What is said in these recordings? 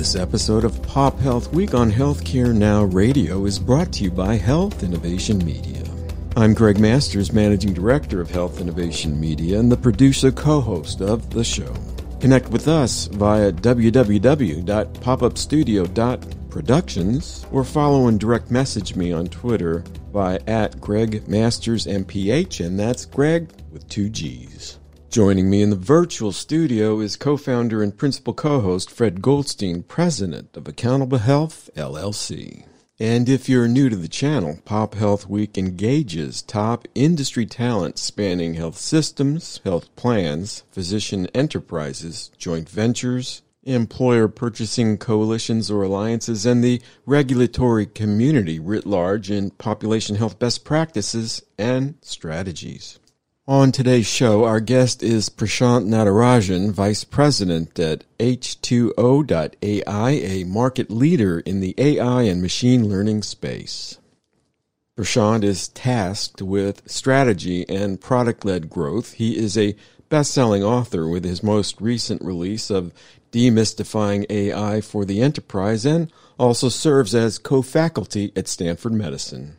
This episode of Pop Health Week on Healthcare Now Radio is brought to you by Health Innovation Media. I'm Greg Masters, Managing Director of Health Innovation Media and the producer co host of the show. Connect with us via www.popupstudio.productions or follow and direct message me on Twitter by at Greg Masters MPH, and that's Greg with two G's. Joining me in the virtual studio is co founder and principal co host Fred Goldstein, president of Accountable Health, LLC. And if you're new to the channel, Pop Health Week engages top industry talent spanning health systems, health plans, physician enterprises, joint ventures, employer purchasing coalitions or alliances, and the regulatory community writ large in population health best practices and strategies. On today's show, our guest is Prashant Natarajan, Vice President at H2O.ai, a market leader in the AI and machine learning space. Prashant is tasked with strategy and product led growth. He is a best selling author with his most recent release of Demystifying AI for the Enterprise and also serves as co faculty at Stanford Medicine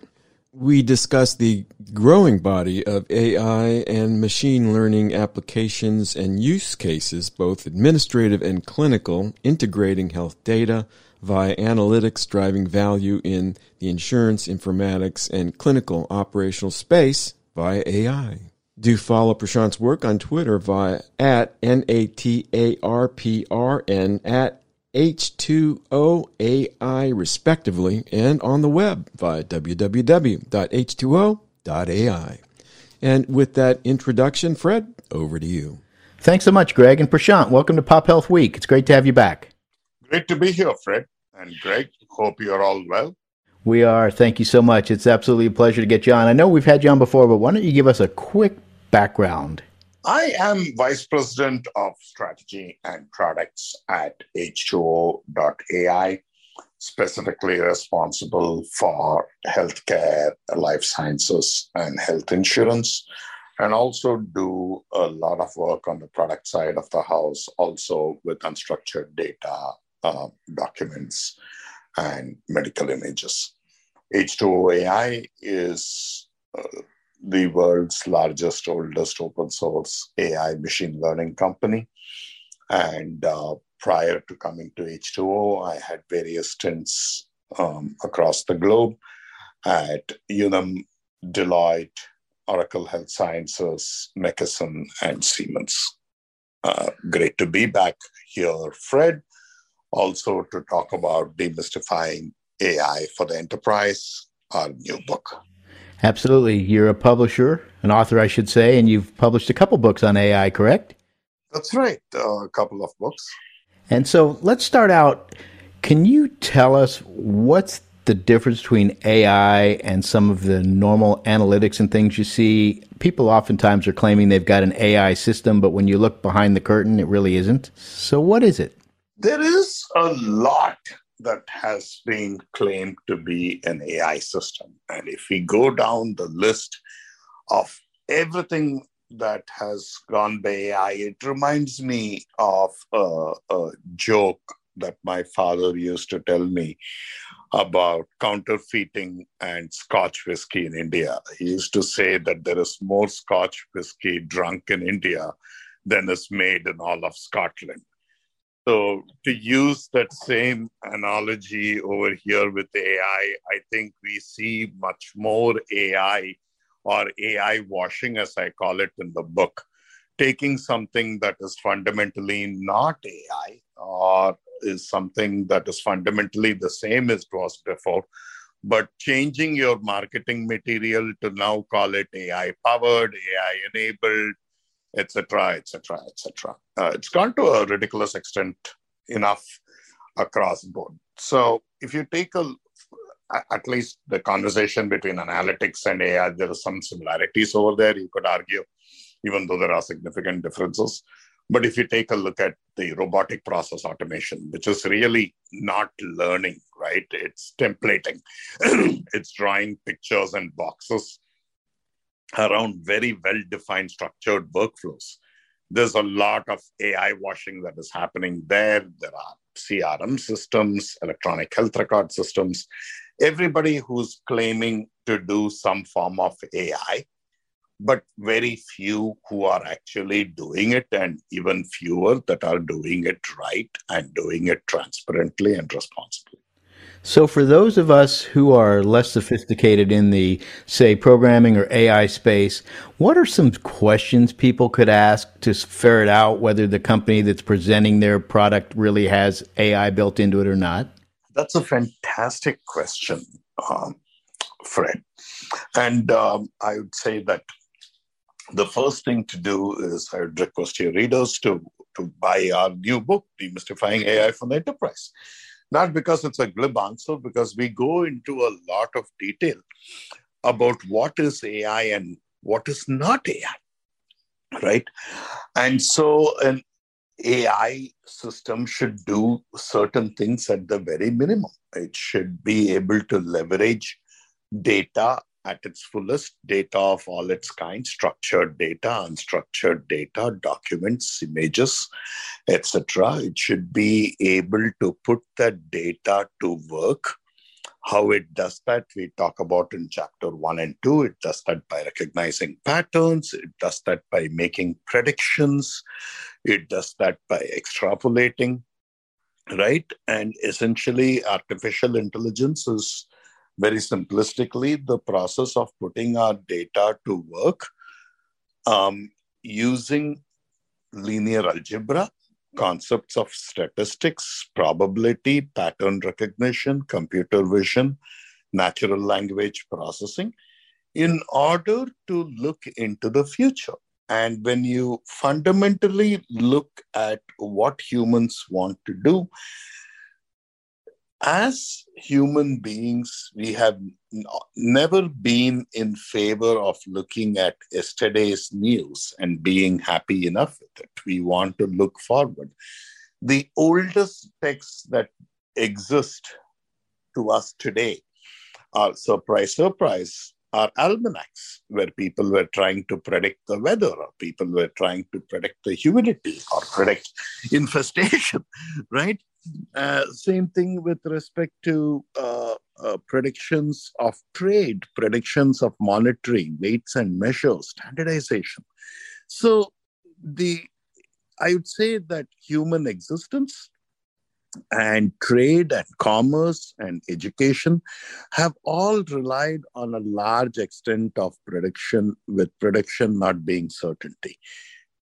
we discuss the growing body of AI and machine learning applications and use cases, both administrative and clinical, integrating health data via analytics driving value in the insurance, informatics, and clinical operational space via AI. Do follow Prashant's work on Twitter via at N-A-T-A-R-P-R-N at H2OAI, respectively, and on the web via www.h2o.ai. And with that introduction, Fred, over to you. Thanks so much, Greg. And Prashant, welcome to Pop Health Week. It's great to have you back. Great to be here, Fred. And Greg, hope you're all well. We are. Thank you so much. It's absolutely a pleasure to get you on. I know we've had you on before, but why don't you give us a quick background I am Vice President of Strategy and Products at H2O.ai, specifically responsible for healthcare, life sciences, and health insurance, and also do a lot of work on the product side of the house, also with unstructured data, uh, documents, and medical images. H2O.ai is uh, the world's largest, oldest open source AI machine learning company. And uh, prior to coming to H2O, I had various stints um, across the globe at Unum, Deloitte, Oracle Health Sciences, McKesson, and Siemens. Uh, great to be back here, Fred. Also, to talk about demystifying AI for the enterprise, our new book. Absolutely. You're a publisher, an author, I should say, and you've published a couple books on AI, correct? That's right. Uh, a couple of books. And so let's start out. Can you tell us what's the difference between AI and some of the normal analytics and things you see? People oftentimes are claiming they've got an AI system, but when you look behind the curtain, it really isn't. So, what is it? There is a lot that has been claimed to be an AI system. And if we go down the list of everything that has gone by AI, it reminds me of a, a joke that my father used to tell me about counterfeiting and Scotch whiskey in India. He used to say that there is more Scotch whiskey drunk in India than is made in all of Scotland. So, to use that same analogy over here with AI, I think we see much more AI or AI washing, as I call it in the book, taking something that is fundamentally not AI or is something that is fundamentally the same as it was before, but changing your marketing material to now call it AI powered, AI enabled, etc., etc., etc. It's gone to a ridiculous extent enough across board. So if you take a at least the conversation between analytics and AI, there are some similarities over there. You could argue, even though there are significant differences. But if you take a look at the robotic process automation, which is really not learning, right? It's templating, it's drawing pictures and boxes around very well defined structured workflows. There's a lot of AI washing that is happening there. There are CRM systems, electronic health record systems, everybody who's claiming to do some form of AI, but very few who are actually doing it, and even fewer that are doing it right and doing it transparently and responsibly. So, for those of us who are less sophisticated in the, say, programming or AI space, what are some questions people could ask to ferret out whether the company that's presenting their product really has AI built into it or not? That's a fantastic question, um, Fred. And um, I would say that the first thing to do is I would request your readers to, to buy our new book, Demystifying AI for the Enterprise not because it's a glib answer, because we go into a lot of detail about what is AI and what is not AI, right? And so an AI system should do certain things at the very minimum. It should be able to leverage data at its fullest data of all its kind structured data unstructured data documents images etc it should be able to put that data to work. How it does that we talk about in chapter 1 and 2 it does that by recognizing patterns. It does that by making predictions. It does that by extrapolating right? And essentially artificial intelligence is very simplistically the process of putting our data to work um, using linear algebra, concepts of statistics, probability, pattern recognition, computer vision, natural language processing, in order to look into the future. And when you fundamentally look at what humans want to do, as human beings, we have never been in favor of looking at yesterday's news and being happy enough with it. We want to look forward. The oldest texts that exist to us today are, surprise, surprise, are almanacs, where people were trying to predict the weather, or people were trying to predict the humidity, or predict infestation, right? Uh, same thing with respect to uh, uh, predictions of trade, predictions of monetary weights and measures, standardization. So the I would say that human existence and trade and commerce and education have all relied on a large extent of prediction, with prediction not being certainty.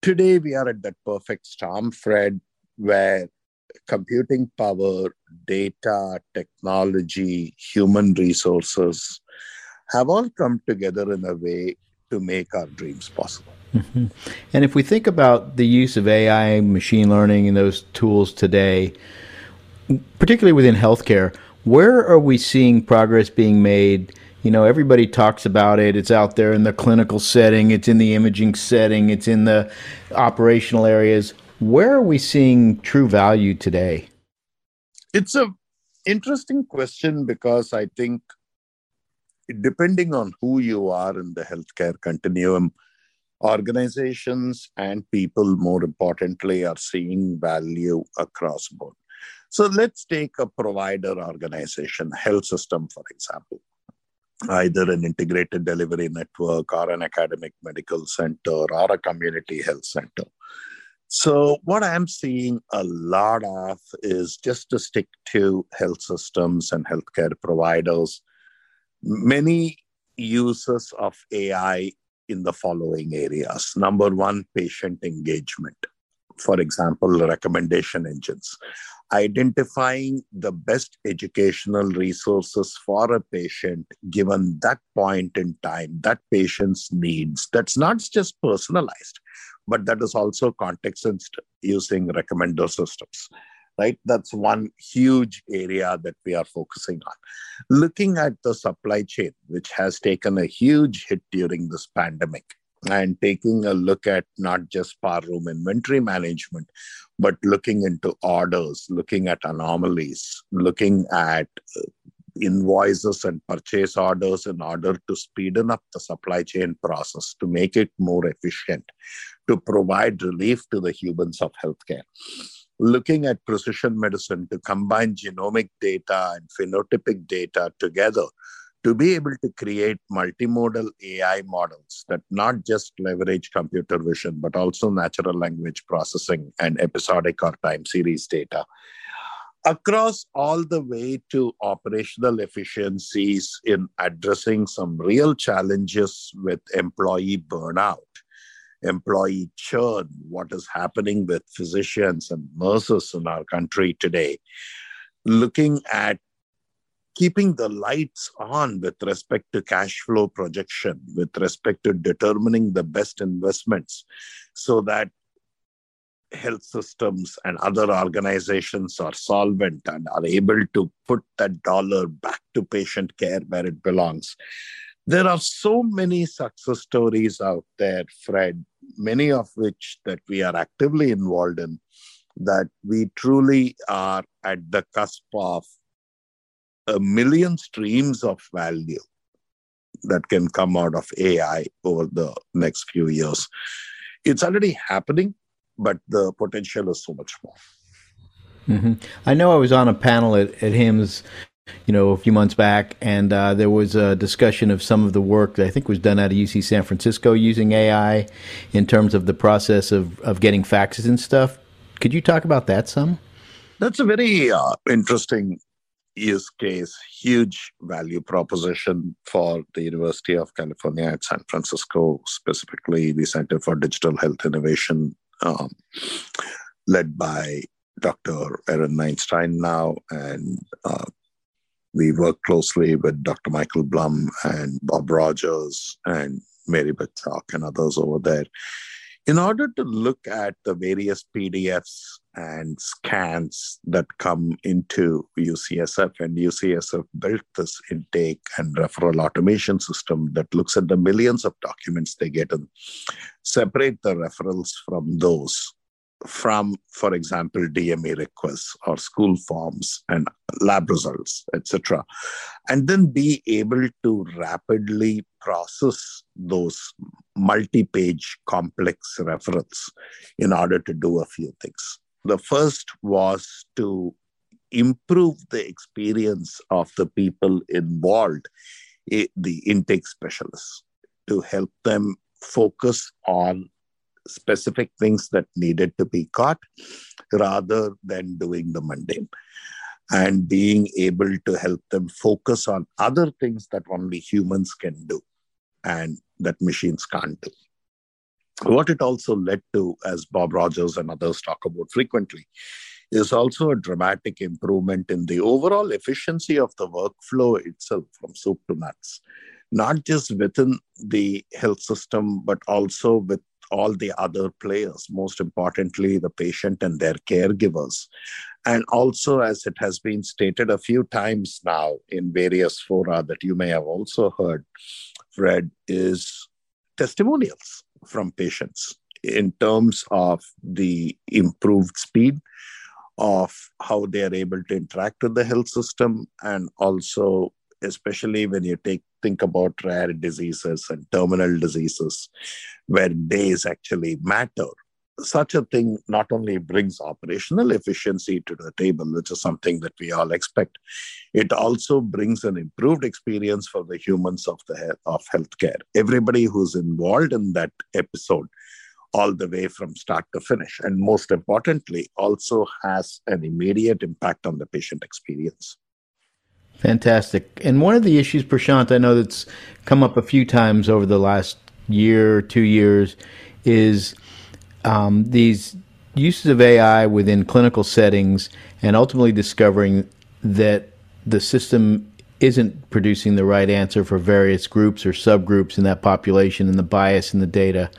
Today, we are at that perfect storm, Fred, where computing power, data, technology, human resources have all come together in a way to make our dreams possible. Mm-hmm. And if we think about the use of AI, machine learning, and those tools today, particularly within healthcare, where are we seeing progress being made? You know, everybody talks about it. It's out there in the clinical setting, it's in the imaging setting, it's in the operational areas. Where are we seeing true value today? It's a interesting question because I think depending on who you are in the healthcare continuum, organizations and people, more importantly, are seeing value across board. So let's take a provider organization, health system, for example, either an integrated delivery network or an academic medical center or a community health center. So, what I'm seeing a lot of is just to stick to health systems and healthcare providers, many uses of AI in the following areas. Number one, patient engagement. For example, recommendation engines. Identifying the best educational resources for a patient given that point in time, that patient's needs. That's not just personalized but that is also context using recommender systems right that's one huge area that we are focusing on looking at the supply chain which has taken a huge hit during this pandemic and taking a look at not just power room inventory management but looking into orders looking at anomalies looking at uh, invoices and purchase orders in order to speeden up the supply chain process to make it more efficient to provide relief to the humans of healthcare. looking at precision medicine to combine genomic data and phenotypic data together to be able to create multimodal AI models that not just leverage computer vision, but also natural language processing and episodic or time series data. Across all the way to operational efficiencies in addressing some real challenges with employee burnout, employee churn, what is happening with physicians and nurses in our country today, looking at keeping the lights on with respect to cash flow projection, with respect to determining the best investments so that health systems and other organizations are solvent and are able to put that dollar back to patient care where it belongs. There are so many success stories out there, Fred, many of which that we are actively involved in, that we truly are at the cusp of a million streams of value that can come out of AI over the next few years. It's already happening, but the potential is so much more. Mm-hmm. I know I was on a panel at, at HIMSS, you know, a few months back, and uh, there was a discussion of some of the work that I think was done out of UC San Francisco using AI in terms of the process of, of getting faxes and stuff. Could you talk about that some? That's a very uh, interesting use case, huge value proposition for the University of California at San Francisco, specifically the Center for Digital Health Innovation, um, led by Dr. Aaron Neinstein now. And uh, we work closely with Dr. Michael Blum and Bob Rogers and Mary Beth and others over there in order to look at the various PDFs and scans that come into UCSF, and UCSF built this intake and referral automation system that looks at the millions of documents they get and separate the referrals from those from, for example, DME requests or school forms and lab results, etc., and then be able to rapidly process those multi page complex referrals in order to do a few things. The first was to improve the experience of the people involved, the intake specialists, to help them focus on specific things that needed to be caught rather than doing the mundane and being able to help them focus on other things that only humans can do and that machines can't do. What it also led to, as Bob Rogers and others talk about frequently, is also a dramatic improvement in the overall efficiency of the workflow itself from soup to nuts, not just within the health system, but also with all the other players, most importantly, the patient and their caregivers. And also, as it has been stated a few times now in various fora that you may have also heard, Fred, is testimonials from patients in terms of the improved speed of how they are able to interact with the health system and also especially when you take think about rare diseases and terminal diseases where days actually matter such a thing not only brings operational efficiency to the table, which is something that we all expect, it also brings an improved experience for the humans of the of healthcare. Everybody who's involved in that episode, all the way from start to finish, and most importantly, also has an immediate impact on the patient experience. Fantastic. And one of the issues, Prashant, I know that's come up a few times over the last year, two years, is um, these uses of AI within clinical settings and ultimately discovering that the system isn't producing the right answer for various groups or subgroups in that population and the bias in the data.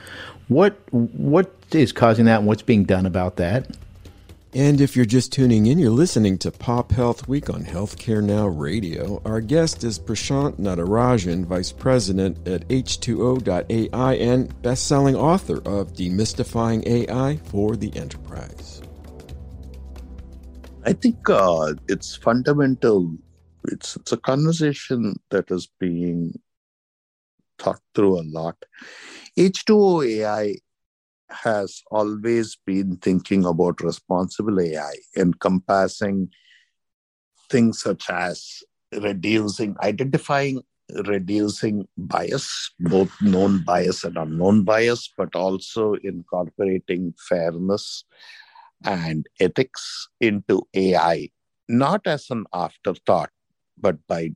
What what is causing that and what's being done about that? And if you're just tuning in, you're listening to Pop Health Week on Healthcare Now Radio. Our guest is Prashant Natarajan, Vice President at H2O.ai and best-selling author of Demystifying AI for the Enterprise. I think uh, it's fundamental. It's it's a conversation that is being thought through a lot. H2O AI has always been thinking about responsible AI, encompassing things such as reducing, identifying, reducing bias, both known bias and unknown bias, but also incorporating fairness and ethics into AI, not as an afterthought, but by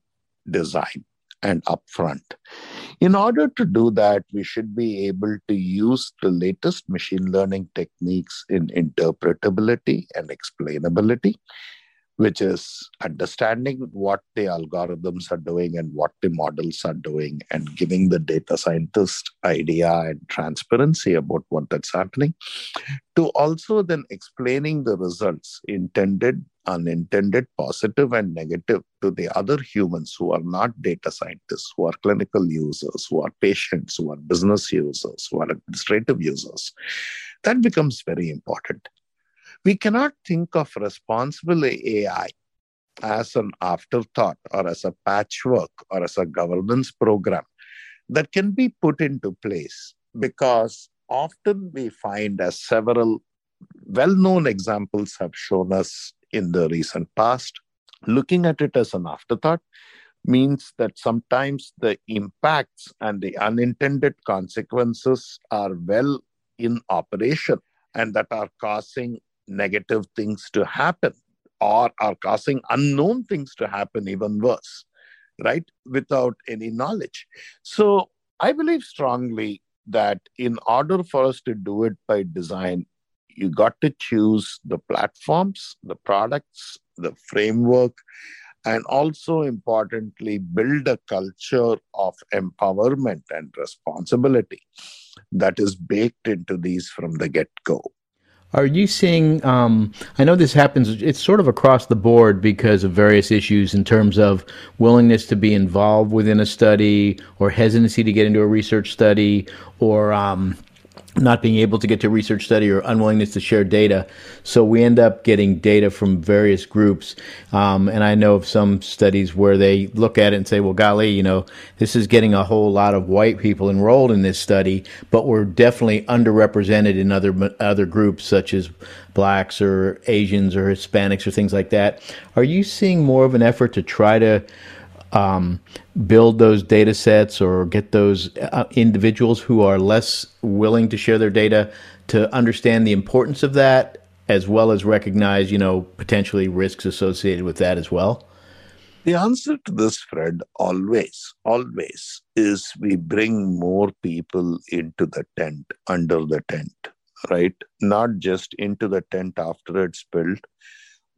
design and upfront. In order to do that, we should be able to use the latest machine learning techniques in interpretability and explainability which is understanding what the algorithms are doing and what the models are doing and giving the data scientist idea and transparency about what that's happening to also then explaining the results intended unintended positive and negative to the other humans who are not data scientists who are clinical users who are patients who are business users who are administrative users. That becomes very important we cannot think of responsible AI as an afterthought or as a patchwork or as a governance program that can be put into place because often we find as several well-known examples have shown us in the recent past looking at it as an afterthought means that sometimes the impacts and the unintended consequences are well in operation and that are causing negative things to happen or are causing unknown things to happen even worse right? Without any knowledge. So i believe strongly that in order for us to do it by design you got to choose the platforms the products the framework and also importantly build a culture of empowerment and responsibility that is baked into these from the get go are you seeing? Um, I know this happens. It's sort of across the board because of various issues in terms of willingness to be involved within a study, or hesitancy to get into a research study, or um, not being able to get to research study or unwillingness to share data. So we end up getting data from various groups. Um, and I know of some studies where they look at it and say, well, golly, you know, this is getting a whole lot of white people enrolled in this study, but we're definitely underrepresented in other, other groups such as blacks or Asians or Hispanics or things like that. Are you seeing more of an effort to try to um, build those data sets or get those uh, individuals who are less willing to share their data to understand the importance of that as well as recognize you know potentially risks associated with that as well? The answer to this fred always always is we bring more people into the tent under the tent right? Not just into the tent after it's built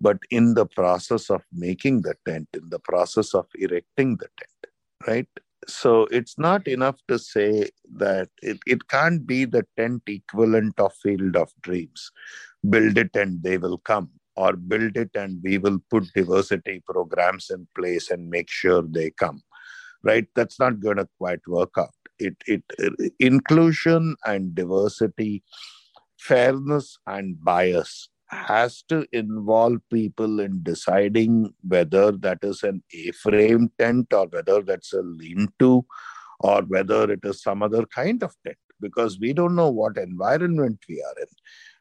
but in the process of making the tent, in the process of erecting the tent, right? So it's not enough to say that it, it can't be the tent equivalent of Field of Dreams. Build it and they will come, or build it and we will put diversity programs in place and make sure they come, right? That's not going to quite work out. It, it, it inclusion and diversity, fairness and bias has to involve people in deciding whether that is an A-frame tent or whether that's a lean-to or whether it is some other kind of tent because we don't know what environment we are in.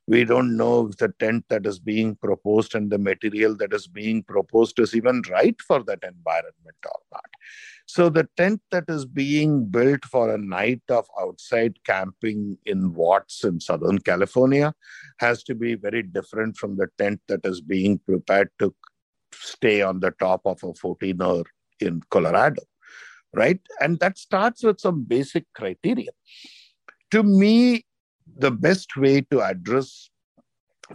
We don't know if the tent that is being proposed and the material that is being proposed is even right for that environment or not. So the tent that is being built for a night of outside camping in Watts in Southern California has to be very different from the tent that is being prepared to stay on the top of a 14er in Colorado, right? And that starts with some basic criteria. To me, the best way to address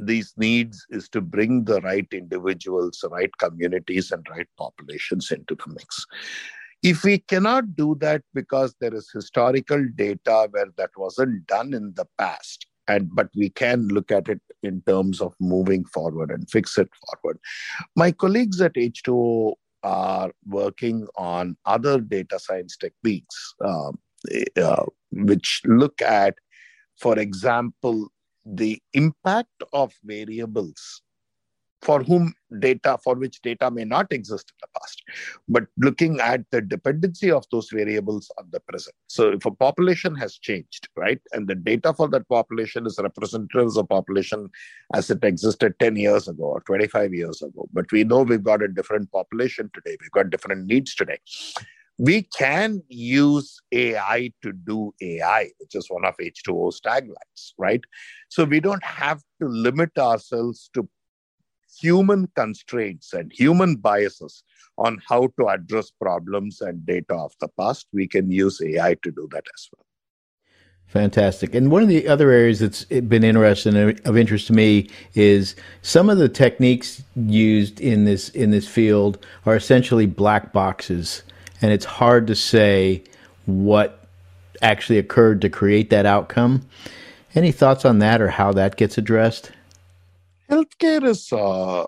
these needs is to bring the right individuals, right communities, and right populations into the mix. If we cannot do that because there is historical data where that wasn't done in the past, and but we can look at it in terms of moving forward and fix it forward. My colleagues at H2O are working on other data science techniques, uh, uh, which look at, for example, the impact of variables for whom data for which data may not exist in the past but looking at the dependency of those variables on the present so if a population has changed right and the data for that population is representative of population as it existed 10 years ago or 25 years ago but we know we've got a different population today we've got different needs today we can use AI to do AI, which is one of H2O's taglines, right? So we don't have to limit ourselves to human constraints and human biases on how to address problems and data of the past. We can use AI to do that as well. Fantastic. And one of the other areas that's been interesting of interest to me is some of the techniques used in this in this field are essentially black boxes, and it's hard to say what actually occurred to create that outcome. Any thoughts on that or how that gets addressed? Healthcare is uh,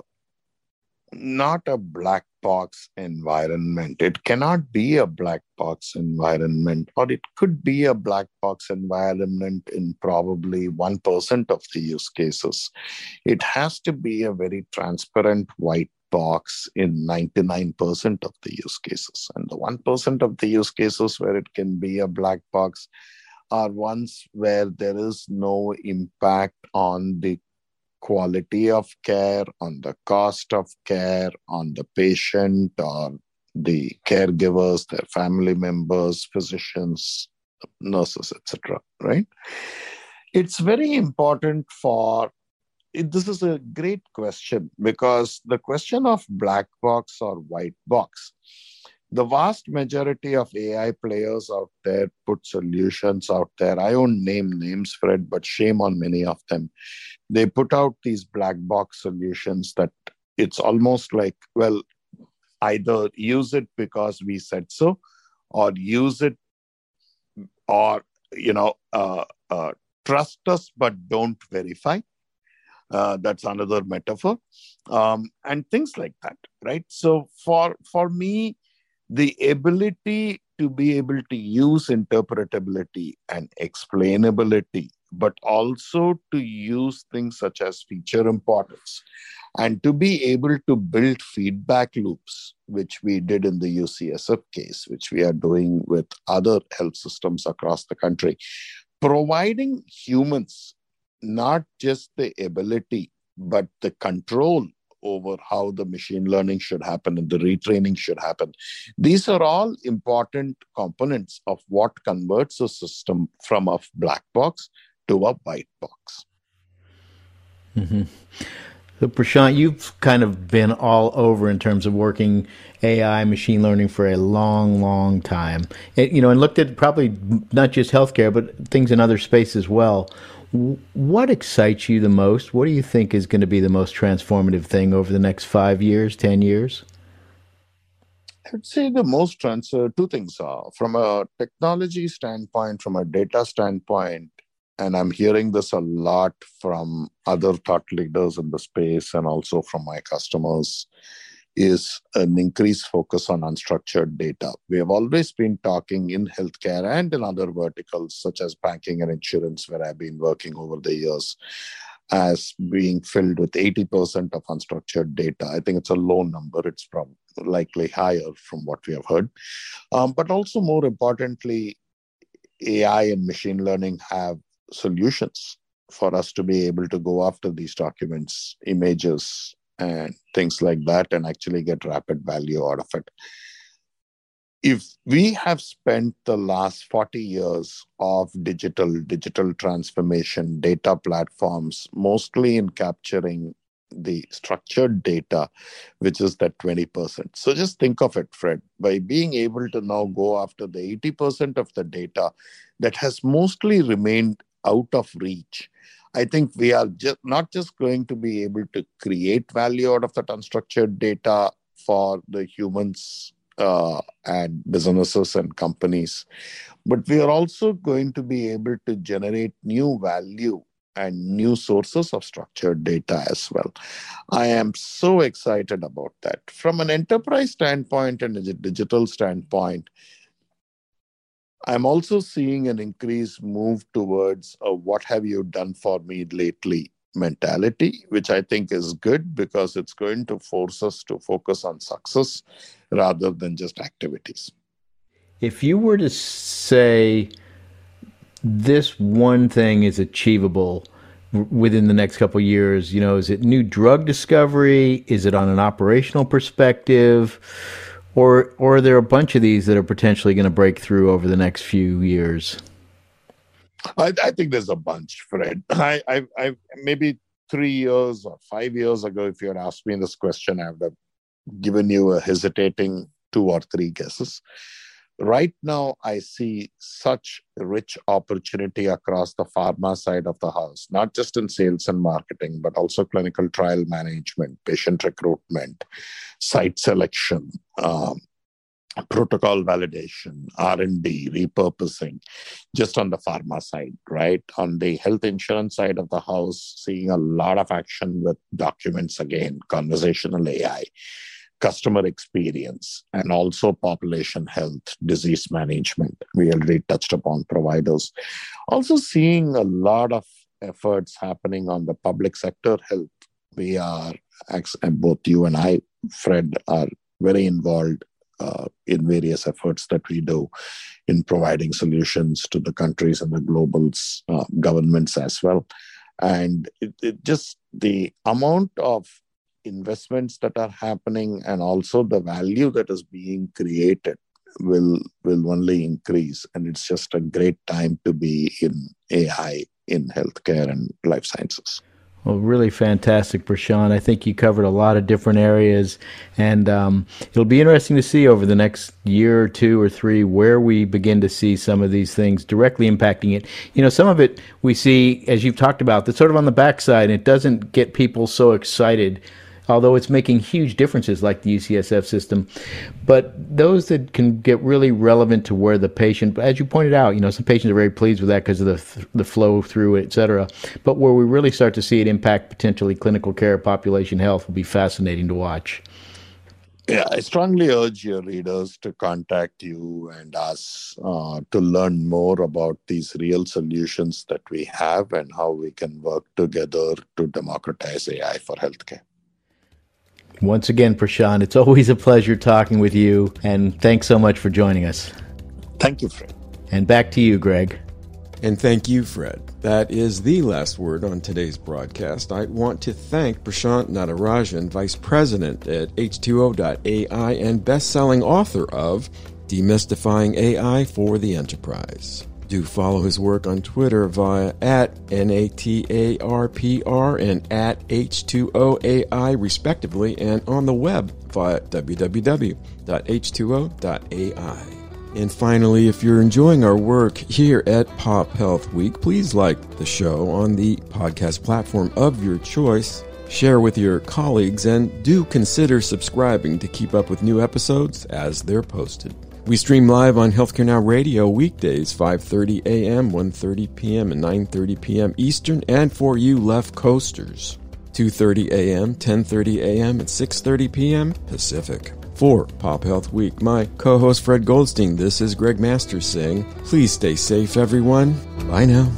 not a black box environment. It cannot be a black box environment, or it could be a black box environment in probably 1% of the use cases. It has to be a very transparent white box in 99% of the use cases. And the 1% of the use cases where it can be a black box are ones where there is no impact on the quality of care, on the cost of care, on the patient or the caregivers, their family members, physicians, nurses, etc. Right? It's very important for this is a great question because the question of black box or white box the vast majority of AI players out there put solutions out there. I won't name names, Fred, but shame on many of them. They put out these black box solutions that it's almost like, well, either use it because we said so, or use it, or, you know, uh, uh, trust us but don't verify. Uh, that's another metaphor um, and things like that right so for for me the ability to be able to use interpretability and explainability, but also to use things such as feature importance and to be able to build feedback loops, which we did in the UCSF case, which we are doing with other health systems across the country, providing humans not just the ability, but the control over how the machine learning should happen and the retraining should happen. These are all important components of what converts a system from a black box to a white box. Mm-hmm. So, Prashant, you've kind of been all over in terms of working AI, machine learning for a long, long time. It, you know, and looked at probably not just healthcare, but things in other spaces as well. What excites you the most? What do you think is going to be the most transformative thing over the next five years, 10 years? I'd say the most transfer, uh, two things are from a technology standpoint, from a data standpoint, and I'm hearing this a lot from other thought leaders in the space and also from my customers is an increased focus on unstructured data. We have always been talking in healthcare and in other verticals, such as banking and insurance, where I've been working over the years, as being filled with 80% of unstructured data. I think it's a low number. It's probably likely higher from what we have heard. Um, but also, more importantly, AI and machine learning have solutions for us to be able to go after these documents, images, and things like that and actually get rapid value out of it. If we have spent the last 40 years of digital, digital transformation, data platforms, mostly in capturing the structured data, which is that 20%. So just think of it, Fred, by being able to now go after the 80% of the data that has mostly remained out of reach I think we are just not just going to be able to create value out of that unstructured data for the humans uh, and businesses and companies, but we are also going to be able to generate new value and new sources of structured data as well. I am so excited about that. From an enterprise standpoint and a digital standpoint, I'm also seeing an increased move towards uh, what have you done for me lately mentality, which I think is good because it's going to force us to focus on success rather than just activities. If you were to say this one thing is achievable within the next couple years, you know, is it new drug discovery? Is it on an operational perspective? Or, or are there a bunch of these that are potentially going to break through over the next few years? I, I think there's a bunch, Fred. I, I, I, maybe three years or five years ago, if you had asked me this question, I would have given you a hesitating two or three guesses. Right now, I see such rich opportunity across the pharma side of the house, not just in sales and marketing, but also clinical trial management, patient recruitment, site selection, um, protocol validation r&d repurposing just on the pharma side right? On the health insurance side of the house seeing a lot of action with documents again conversational ai customer experience and also population health disease management. We already touched upon providers. Also seeing a lot of efforts happening on the public sector health. We are both you and i fred are very involved uh, in various efforts that we do in providing solutions to the countries and the global uh, governments as well. And it, it just the amount of investments that are happening and also the value that is being created will will only increase and it's just a great time to be in ai in healthcare and life sciences well, really fantastic, Prashant. I think you covered a lot of different areas, and um, it'll be interesting to see over the next year or two or three where we begin to see some of these things directly impacting it. You know, some of it we see, as you've talked about, that's sort of on the backside, and it doesn't get people so excited although it's making huge differences like the UCSF system. But those that can get really relevant to where the patient, as you pointed out, you know, some patients are very pleased with that because of the, the flow through, et cetera. But where we really start to see it impact potentially clinical care, population health will be fascinating to watch. Yeah, I strongly urge your readers to contact you and us uh, to learn more about these real solutions that we have and how we can work together to democratize AI for healthcare. Once again, Prashant, it's always a pleasure talking with you, and thanks so much for joining us. Thank you, Fred. And back to you, Greg. And thank you, Fred. That is the last word on today's broadcast. I want to thank Prashant Natarajan, Vice President at H2O.ai and best-selling author of Demystifying AI for the Enterprise. Do follow his work on Twitter via at NATARPR and at H2OAI, respectively, and on the web via www.h2o.ai. And finally, if you're enjoying our work here at Pop Health Week, please like the show on the podcast platform of your choice. Share with your colleagues and do consider subscribing to keep up with new episodes as they're posted. We stream live on Healthcare Now Radio weekdays 5:30 a.m., 1:30 p.m., and 9:30 p.m. Eastern, and for you left coasters, 2:30 a.m., 10:30 a.m., and 6:30 p.m. Pacific. For Pop Health Week, my co-host Fred Goldstein, this is Greg Masters saying, please stay safe, everyone. Bye now.